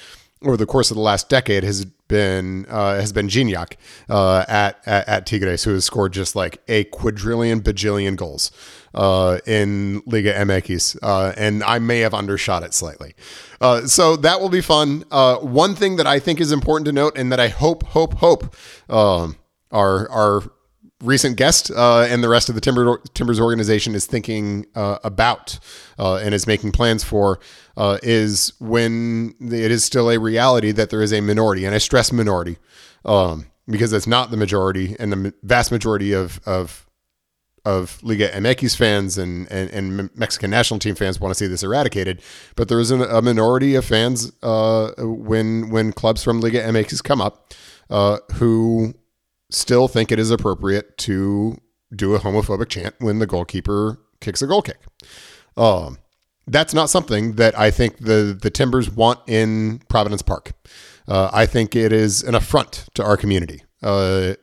over the course of the last decade has been uh, has been Gignac uh, at, at, at Tigres, who has scored just like a quadrillion bajillion goals uh, in Liga MX, uh, and I may have undershot it slightly. Uh, so that will be fun. Uh, one thing that I think is important to note, and that I hope, hope, hope um, our our recent guest uh, and the rest of the Timber, Timbers organization is thinking uh, about and is making plans for is when it is still a reality that there is a minority, and I stress minority um, because it's not the majority, and the vast majority of of of Liga MX fans and, and, and, Mexican national team fans want to see this eradicated, but there is a minority of fans uh, when when clubs from Liga MX come up uh, who still think it is appropriate to do a homophobic chant when the goalkeeper kicks a goal kick. Um, that's not something that I think the the Timbers want in Providence Park. Uh, I think it is an affront to our community uh,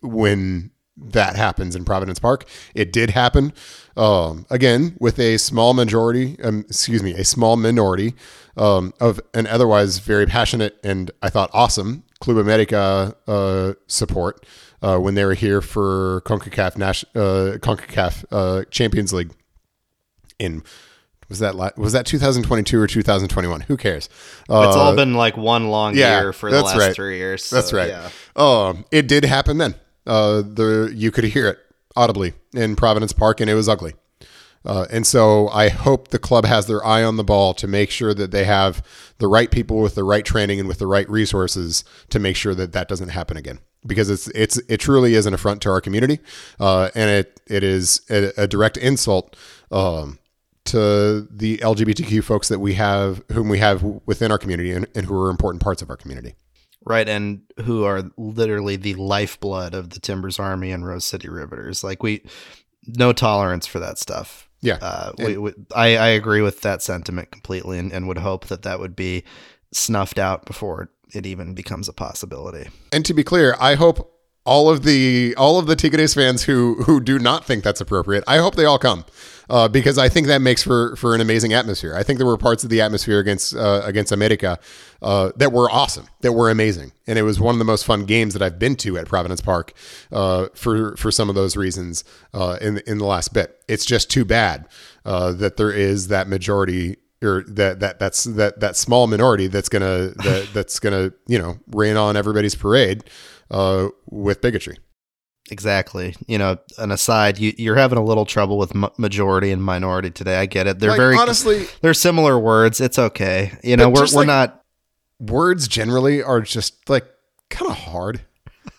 when that happens in Providence Park. It did happen um, again with a small majority, um, excuse me, a small minority um, of an otherwise very passionate and I thought awesome Club America uh, support uh, when they were here for CONCACAF, Nash, uh, CONCACAF uh, Champions League in was that was that 2022 or 2021? Who cares? Uh, it's all been like one long yeah, year for the last right. three years. So, that's right. Yeah. Um, it did happen then. Uh, the you could hear it audibly in Providence Park, and it was ugly. Uh, and so I hope the club has their eye on the ball to make sure that they have the right people with the right training and with the right resources to make sure that that doesn't happen again. Because it's it's it truly is an affront to our community, uh, and it it is a, a direct insult um, to the LGBTQ folks that we have, whom we have within our community, and, and who are important parts of our community. Right, and who are literally the lifeblood of the Timbers Army and Rose City Riveters. Like we, no tolerance for that stuff. Yeah, uh, we, we, I, I agree with that sentiment completely, and, and would hope that that would be snuffed out before it even becomes a possibility. And to be clear, I hope all of the all of the Tigres fans who who do not think that's appropriate, I hope they all come uh, because I think that makes for for an amazing atmosphere. I think there were parts of the atmosphere against uh, against America uh, that were awesome, that were amazing, and it was one of the most fun games that I've been to at Providence Park uh, for for some of those reasons uh, in in the last bit. It's just too bad uh, that there is that majority or that that that's that that small minority that's gonna that, <laughs> that's gonna you know rain on everybody's parade with bigotry. Exactly. You know, an aside, you, you're having a little trouble with m- majority and minority today. I get it. They're Like, very honestly, they're similar words. It's okay. You know, we're just we're not words generally are just like kind of hard. <laughs>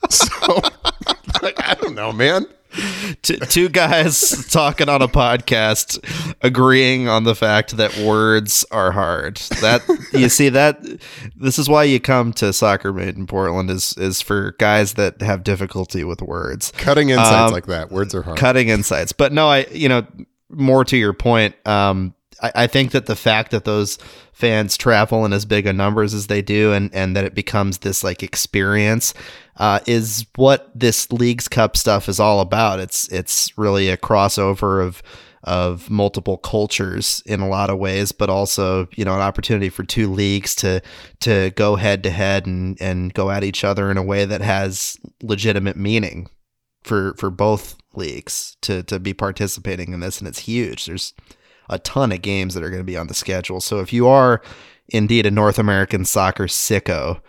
So, <laughs> like, I don't know, man. <laughs> t- two guys talking on a podcast agreeing on the fact that words are hard. That you see that this is why you come to Soccer Made in Portland is is for guys that have difficulty with words. Cutting insights Um, like that. Words are hard. cutting insights. But no, I you know more to your point. Um, I, I think that the fact that those fans travel in as big a numbers as they do, and and that it becomes this like experience, uh, is what this leagues cup stuff is all about. It's it's really a crossover of of multiple cultures in a lot of ways, but also you know an opportunity for two leagues to to go head to head and and go at each other in a way that has legitimate meaning for for both leagues to to be participating in this and it's huge there's a ton of games that are going to be on the schedule so if you are indeed a north american soccer sicko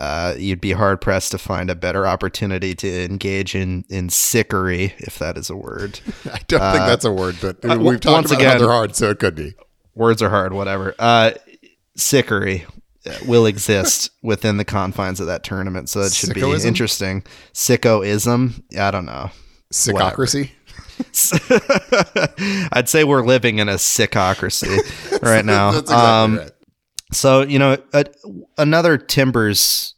uh, you'd be hard pressed to find a better opportunity to engage in in sickery, if that is a word. <laughs> I don't think that's a word, but uh, we've talked once about again- how they're hard, so it could be. Words are hard, whatever. Uh, sickery uh, will exist <laughs> within the confines of that tournament, so it should Sickoism? be interesting. Sickoism, I don't know. Sickocracy. <laughs> I'd say we're living in a sickocracy <laughs> right now. That's exactly um, right. So, you know, a, another Timbers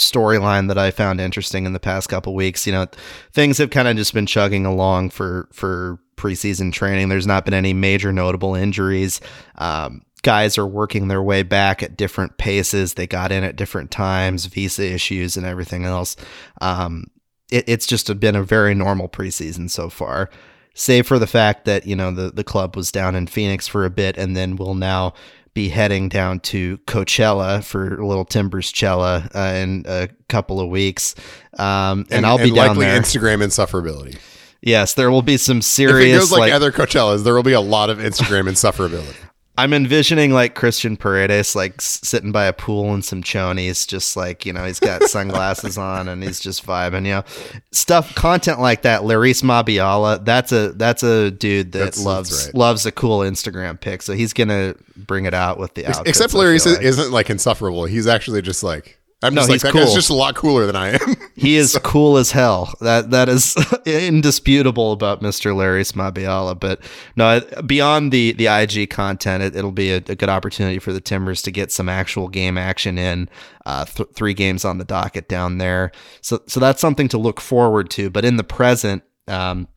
storyline that I found interesting in the past couple weeks, you know, things have kind of just been chugging along for for preseason training. There's not been any major notable injuries. Um, guys are working their way back at different paces. They got in at different times, visa issues and everything else. Um, it, it's just been a very normal preseason so far save for the fact that you know the the club was down in Phoenix for a bit, and then will now be heading down to Coachella for Little Timbers Cella uh, in a couple of weeks, um, and, I'll be down likely there. Instagram insufferability. yes, there will be some If it serious goes like, like other Coachellas, there will be a lot of Instagram insufferability. I'm envisioning like Cristhian Paredes like s- sitting by a pool and some chonies, just like you know he's got <laughs> sunglasses on and he's just vibing. You know, stuff content like that. Larrys Mabiala, that's a that's a dude that That's- that's loves right. loves a cool Instagram pic. So he's gonna bring it out with the outfits. Except I Larry like. isn't like insufferable. He's actually just like I'm No, just like he's that guy's just a lot cooler than I am. <laughs> He is <laughs> cool as hell. That that is <laughs> indisputable about Mr. Larrys Mabiala. But no, beyond the the IG content, it, it'll be a, a good opportunity for the Timbers to get some actual game action in. Uh, th- three games on the docket down there, so so that's something to look forward to. But in the present. Um,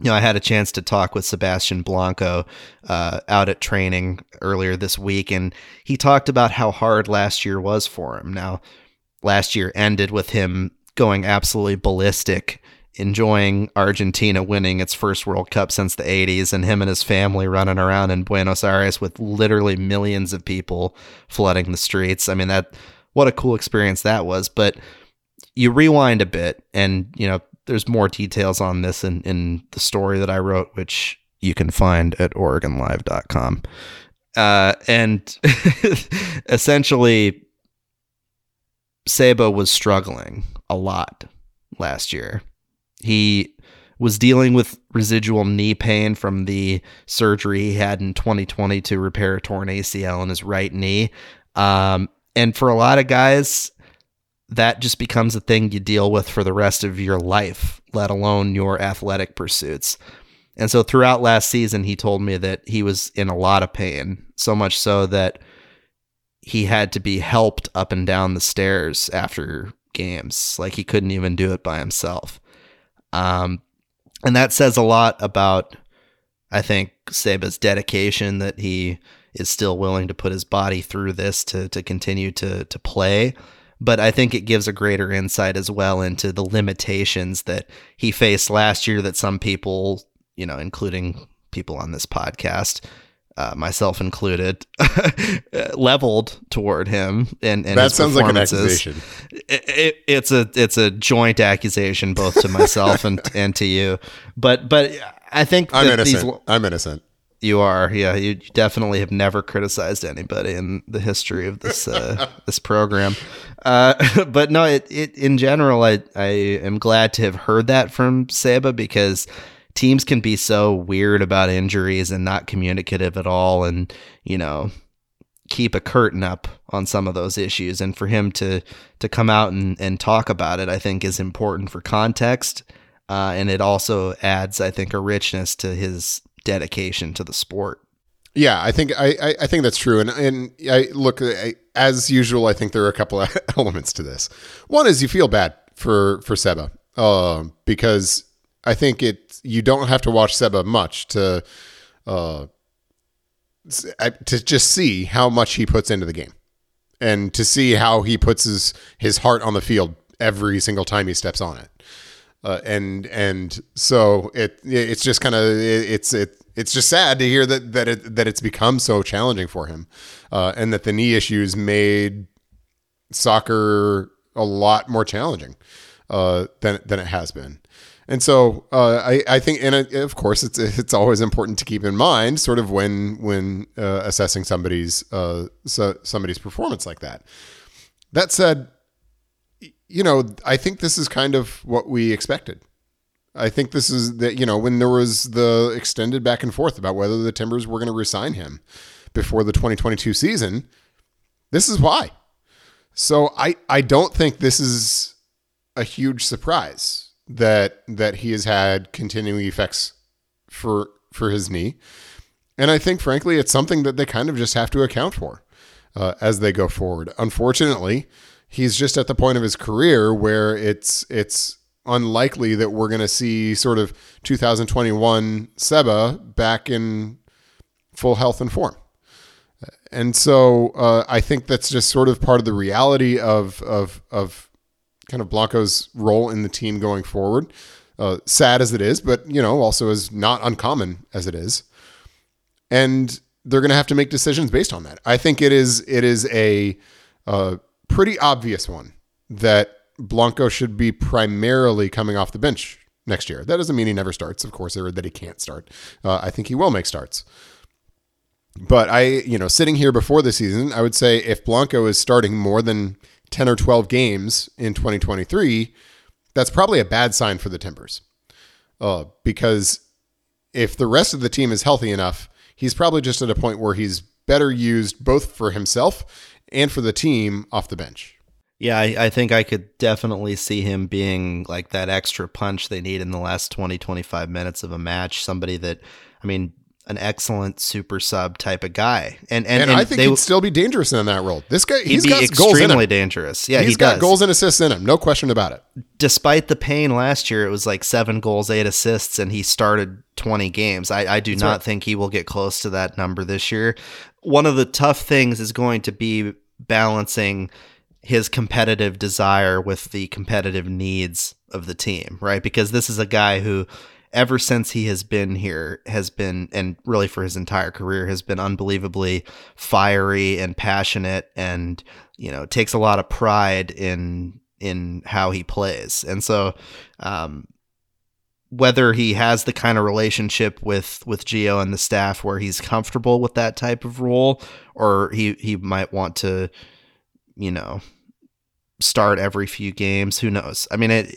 you know, I had a chance to talk with Sebastian Blanco uh, out at training earlier this week, and he talked about how hard last year was for him. Now, last year ended with him going absolutely ballistic, enjoying Argentina winning its first World Cup since the 80s, and him and his family running around in Buenos Aires with literally millions of people flooding the streets. I mean, that what a cool experience that was. But you rewind a bit, and you know, there's more details on this in, in the story that I wrote, which you can find at OregonLive.com. Uh, and <laughs> essentially, Sabo was struggling a lot last year. He was dealing with residual knee pain from the surgery he had in 2020 to repair a torn ACL in his right knee. Um, and for a lot of guys, that just becomes a thing you deal with for the rest of your life, let alone your athletic pursuits. And so throughout last season, he told me that he was in a lot of pain, so much so that he had to be helped up and down the stairs after games. Like he couldn't even do it by himself. Um, and that says a lot about, I think, Seba's dedication that he is still willing to put his body through this to to continue to to play. But I think it gives a greater insight as well into the limitations that he faced last year that some people, you know, including people on this podcast, uh, myself included, <laughs> leveled toward him and, and that sounds like an accusation. It, it, it's a it's a joint accusation both to myself and <laughs> and to you. But but I think I'm innocent. these I'm innocent. You are, yeah. You definitely have never criticized anybody in the history of this uh, <laughs> this program. Uh, but no, it, it in general, I I am glad to have heard that from Seba because teams can be so weird about injuries and not communicative at all, and you know keep a curtain up on some of those issues. And for him to to come out and, and talk about it, I think is important for context. Uh, and it also adds, I think, a richness to his dedication to the sport. Yeah, I think I, I, think that's true, and and I look I, as usual. I think there are a couple of <laughs> elements to this. One is you feel bad for for Seba uh, because I think it you don't have to watch Seba much to uh, to just see how much he puts into the game, and to see how he puts his his heart on the field every single time he steps on it. Uh, and and so it it's just kind of it, it's it it's just sad to hear that that it that it's become so challenging for him, uh, and that the knee issues made soccer a lot more challenging uh, than than it has been. And so uh, I, I think, and of course, it's it's always important to keep in mind, sort of when when uh, assessing somebody's uh, so, somebody's performance like that. That said, you know, I think this is kind of what we expected. I think this is that, you know, when there was the extended back and forth about whether the Timbers were going to resign him before the 2022 season, this is why. So I, I don't think this is a huge surprise that that he has had continuing effects for for his knee. And I think frankly it's something that they kind of just have to account for uh, as they go forward. Unfortunately, he's just at the point of his career where it's it's unlikely that we're going to see sort of 2021 Seba back in full health and form. And so uh, I think that's just sort of part of the reality of of of kind of Blanco's role in the team going forward. Uh, sad as it is, but you know, also as not uncommon as it is. And they're going to have to make decisions based on that. I think it is it is a pretty obvious one that Blanco should be primarily coming off the bench next year. That doesn't mean he never starts, of course, or that he can't start. Uh, I think he will make starts. But I, you know, sitting here before the season, I would say if Blanco is starting more than 10 or 12 games in 2023, that's probably a bad sign for the Timbers. Uh, because if the rest of the team is healthy enough, he's probably just at a point where he's better used both for himself and for the team off the bench. Yeah, I, I, think I could definitely see him being like that extra punch they need in the last 20, 25 minutes of a match. Somebody that, I mean, an excellent super sub type of guy. And and, and, and I think they, he'd still be dangerous in that role. This guy, he's got be extremely dangerous. Yeah, he's he got does. goals and assists in him. No question about it. Despite the pain last year, it was like seven goals, eight assists, and he started 20 games. I, I do That's not right. think he will get close to that number this year. One of the tough things is going to be balancing his competitive desire with the competitive needs of the team, right? Because this is a guy who ever since he has been here has been and really for his entire career has been unbelievably fiery and passionate and you know takes a lot of pride in in how he plays. And so um, whether he has the kind of relationship with with Gio and the staff where he's comfortable with that type of role or he he might want to you know start every few games who knows? I mean it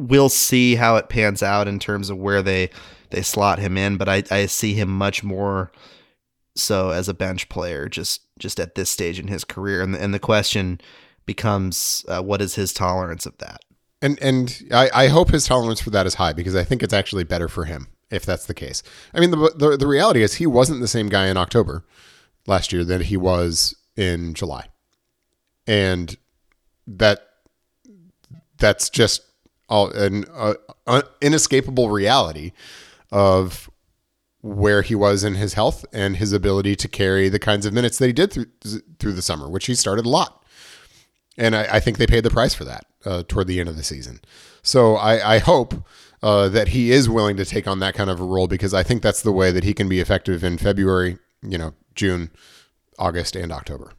we'll see how it pans out in terms of where they they slot him in but i i see him much more so as a bench player just just at this stage in his career. And the, and the question becomes uh, what is his tolerance of that? And and I, I hope his tolerance for that is high because I think it's actually better for him if that's the case. I mean, the, the, the reality is he wasn't the same guy in October last year that he was in July, and that that's just all an uh, inescapable reality of where he was in his health and his ability to carry the kinds of minutes that he did through through the summer, which he started a lot. And I, I think they paid the price for that uh, toward the end of the season. So I, I hope uh, that he is willing to take on that kind of a role because I think that's the way that he can be effective in February, you know, June, August, and October.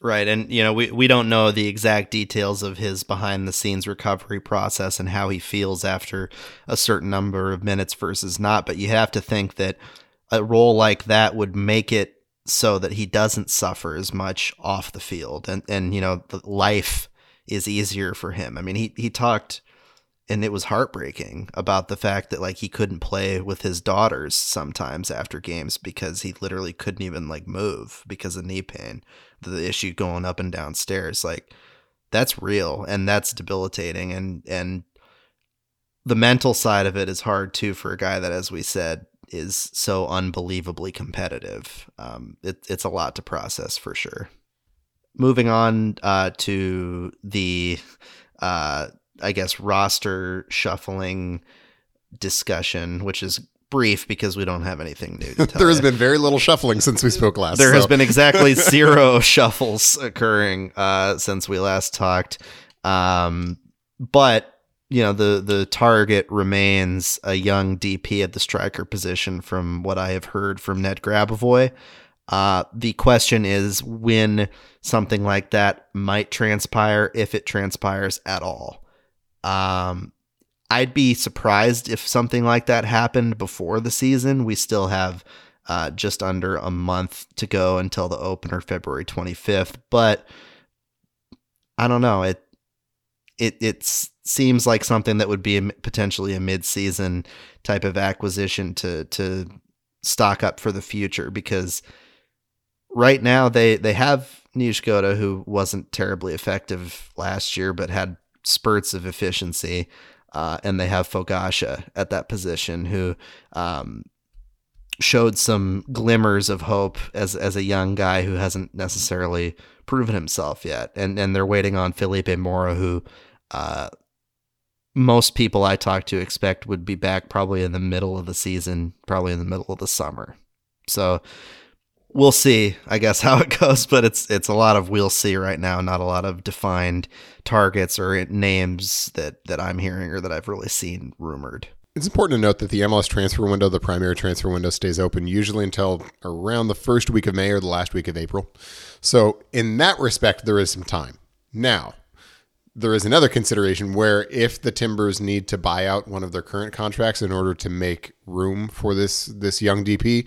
Right. And, you know, we, we don't know the exact details of his behind the scenes recovery process and how he feels after a certain number of minutes versus not. But you have to think that a role like that would make it so that he doesn't suffer as much off the field and and you know life is easier for him. I mean, he he talked and it was heartbreaking about the fact that like he couldn't play with his daughters sometimes after games because he literally couldn't even like move because of knee pain the issue going up and down stairs like that's real and that's debilitating and and the mental side of it is hard too for a guy that as we said is so unbelievably competitive. Um, it, it's a lot to process for sure. Moving on uh, to the uh, I guess roster shuffling discussion, which is brief because we don't have anything new. <laughs> there has been very little shuffling since we spoke last. There so. has been exactly <laughs> zero shuffles occurring uh, since we last talked. Um, but you know the the target remains a young DP at the striker position, from what I have heard from Ned Grabavoy. Uh, the question is when something like that might transpire, if it transpires at all. Um, I'd be surprised if something like that happened before the season. We still have uh, just under a month to go until the opener, February 25th. But I don't know. It it it seems like something that would be a, potentially a mid-season type of acquisition to to stock up for the future because right now they they have Niezgoda who wasn't terribly effective last year but had spurts of efficiency. Uh, and they have Fogaça at that position who um, showed some glimmers of hope as as a young guy who hasn't necessarily proven himself yet. And and they're waiting on Felipe Mora who uh, most people I talk to expect would be back probably in the middle of the season, probably in the middle of the summer. So we'll see, I guess, <laughs> how it goes. But it's it's a lot of we'll see right now, not a lot of defined targets or names that that I'm hearing or that I've really seen rumored. It's important to note that the MLS transfer window, the primary transfer window, stays open usually until around the first week of May or the last week of April. So, in that respect, there is some time. Now, there is another consideration where if the Timbers need to buy out one of their current contracts in order to make room for this this young DP,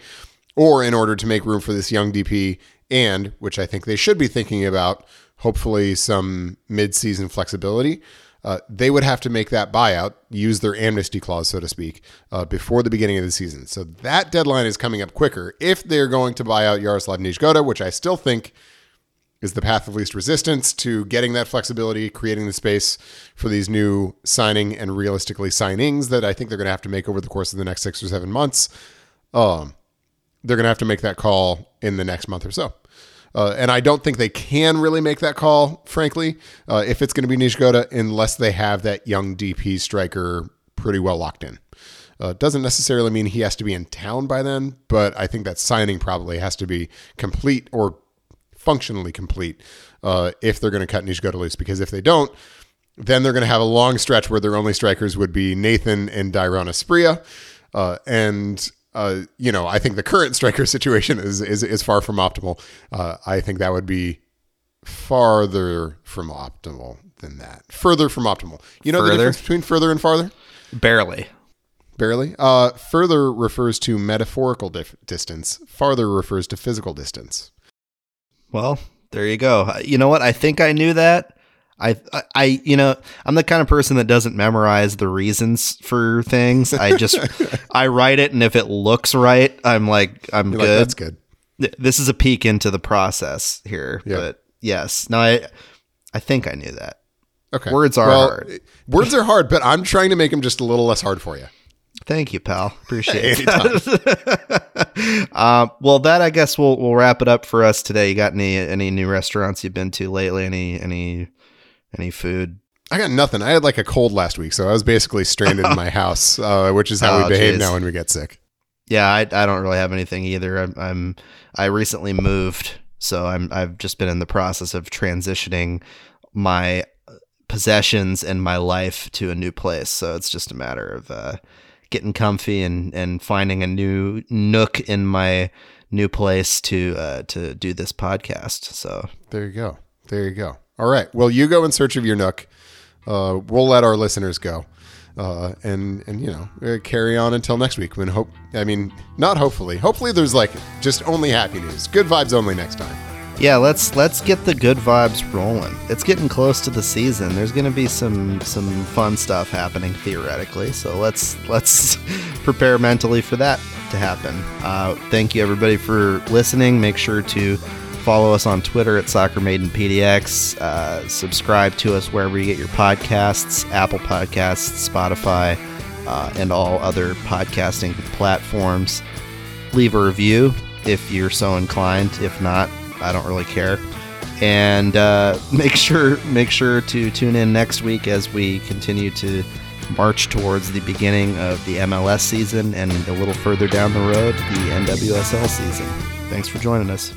or in order to make room for this young DP and which I think they should be thinking about, hopefully some mid-season flexibility. Uh, they would have to make that buyout, use their amnesty clause, so to speak, uh, before the beginning of the season. So that deadline is coming up quicker if they're going to buy out Jaroslav Niezgoda, which I still think is the path of least resistance to getting that flexibility, creating the space for these new signing and realistically signings that I think they're going to have to make over the course of the next six or seven months. Um, they're going to have to make that call in the next month or so. Uh, and I don't think they can really make that call, frankly, uh, if it's going to be Niezgoda, unless they have that young DP striker pretty well locked in. Uh, doesn't necessarily mean he has to be in town by then, but I think that signing probably has to be complete or functionally complete uh, if they're going to cut Niezgoda loose. Because if they don't, then they're going to have a long stretch where their only strikers would be Nathan and Dairon Asprilla. Uh, and uh, you know, I think the current striker <laughs> situation is is, is far from optimal. Uh, I think that would be farther from optimal than that. Further from optimal. You know further? the difference between further and farther? Barely. Barely. Uh, further refers to metaphorical dif- distance. Farther refers to physical distance. Well, there you go. You know what? I think I knew that. I, I, you know, I'm the kind of person that doesn't memorize the reasons for things. I just, <laughs> I write it, and if it looks right, I'm like, I'm You're good. Like, That's good. This is a peek into the process here, yeah. but yes, no, I, I think I knew that. Okay, words are well, hard. Words are hard, but I'm trying to make them just a little less hard for you. Thank you, pal. <laughs> Appreciate it. <laughs> uh, well, that I guess we'll we'll wrap it up for us today. You got any any new restaurants you've been to lately? Any any any food? I got nothing. I had like a cold last week, so I was basically stranded in <laughs> my house, uh, which is how oh, we behave geez. now when we get sick. Yeah, I, I don't really have anything either. I'm, I'm I recently moved, so I'm I've just been in the process of transitioning my possessions and my life to a new place. So it's just a matter of uh, getting comfy and and finding a new nook in my new place to uh, to do this podcast. So there you go. There you go. All right. Well, you go in search of your nook. Uh, we'll let our listeners go. uh, and and you know uh, carry on until next week. When hope, I mean, not hopefully. Hopefully, there's like just only happy news, good vibes only next time. Yeah, let's let's get the good vibes rolling. It's getting close to the season. There's going to be some some fun stuff happening theoretically. So let's let's <laughs> prepare mentally for that to happen. Uh, thank you everybody for listening. Make sure to follow us on Twitter at Soccer Made in PDX. Uh, subscribe to us wherever you get your podcasts: Apple Podcasts, Spotify, uh, and all other podcasting platforms. Leave a review if you're so inclined. If not, I don't really care. And uh, <laughs> make sure make sure to tune in next week as we continue to march towards the beginning of the MLS season and a little further down the road, the NWSL season. Thanks for joining us.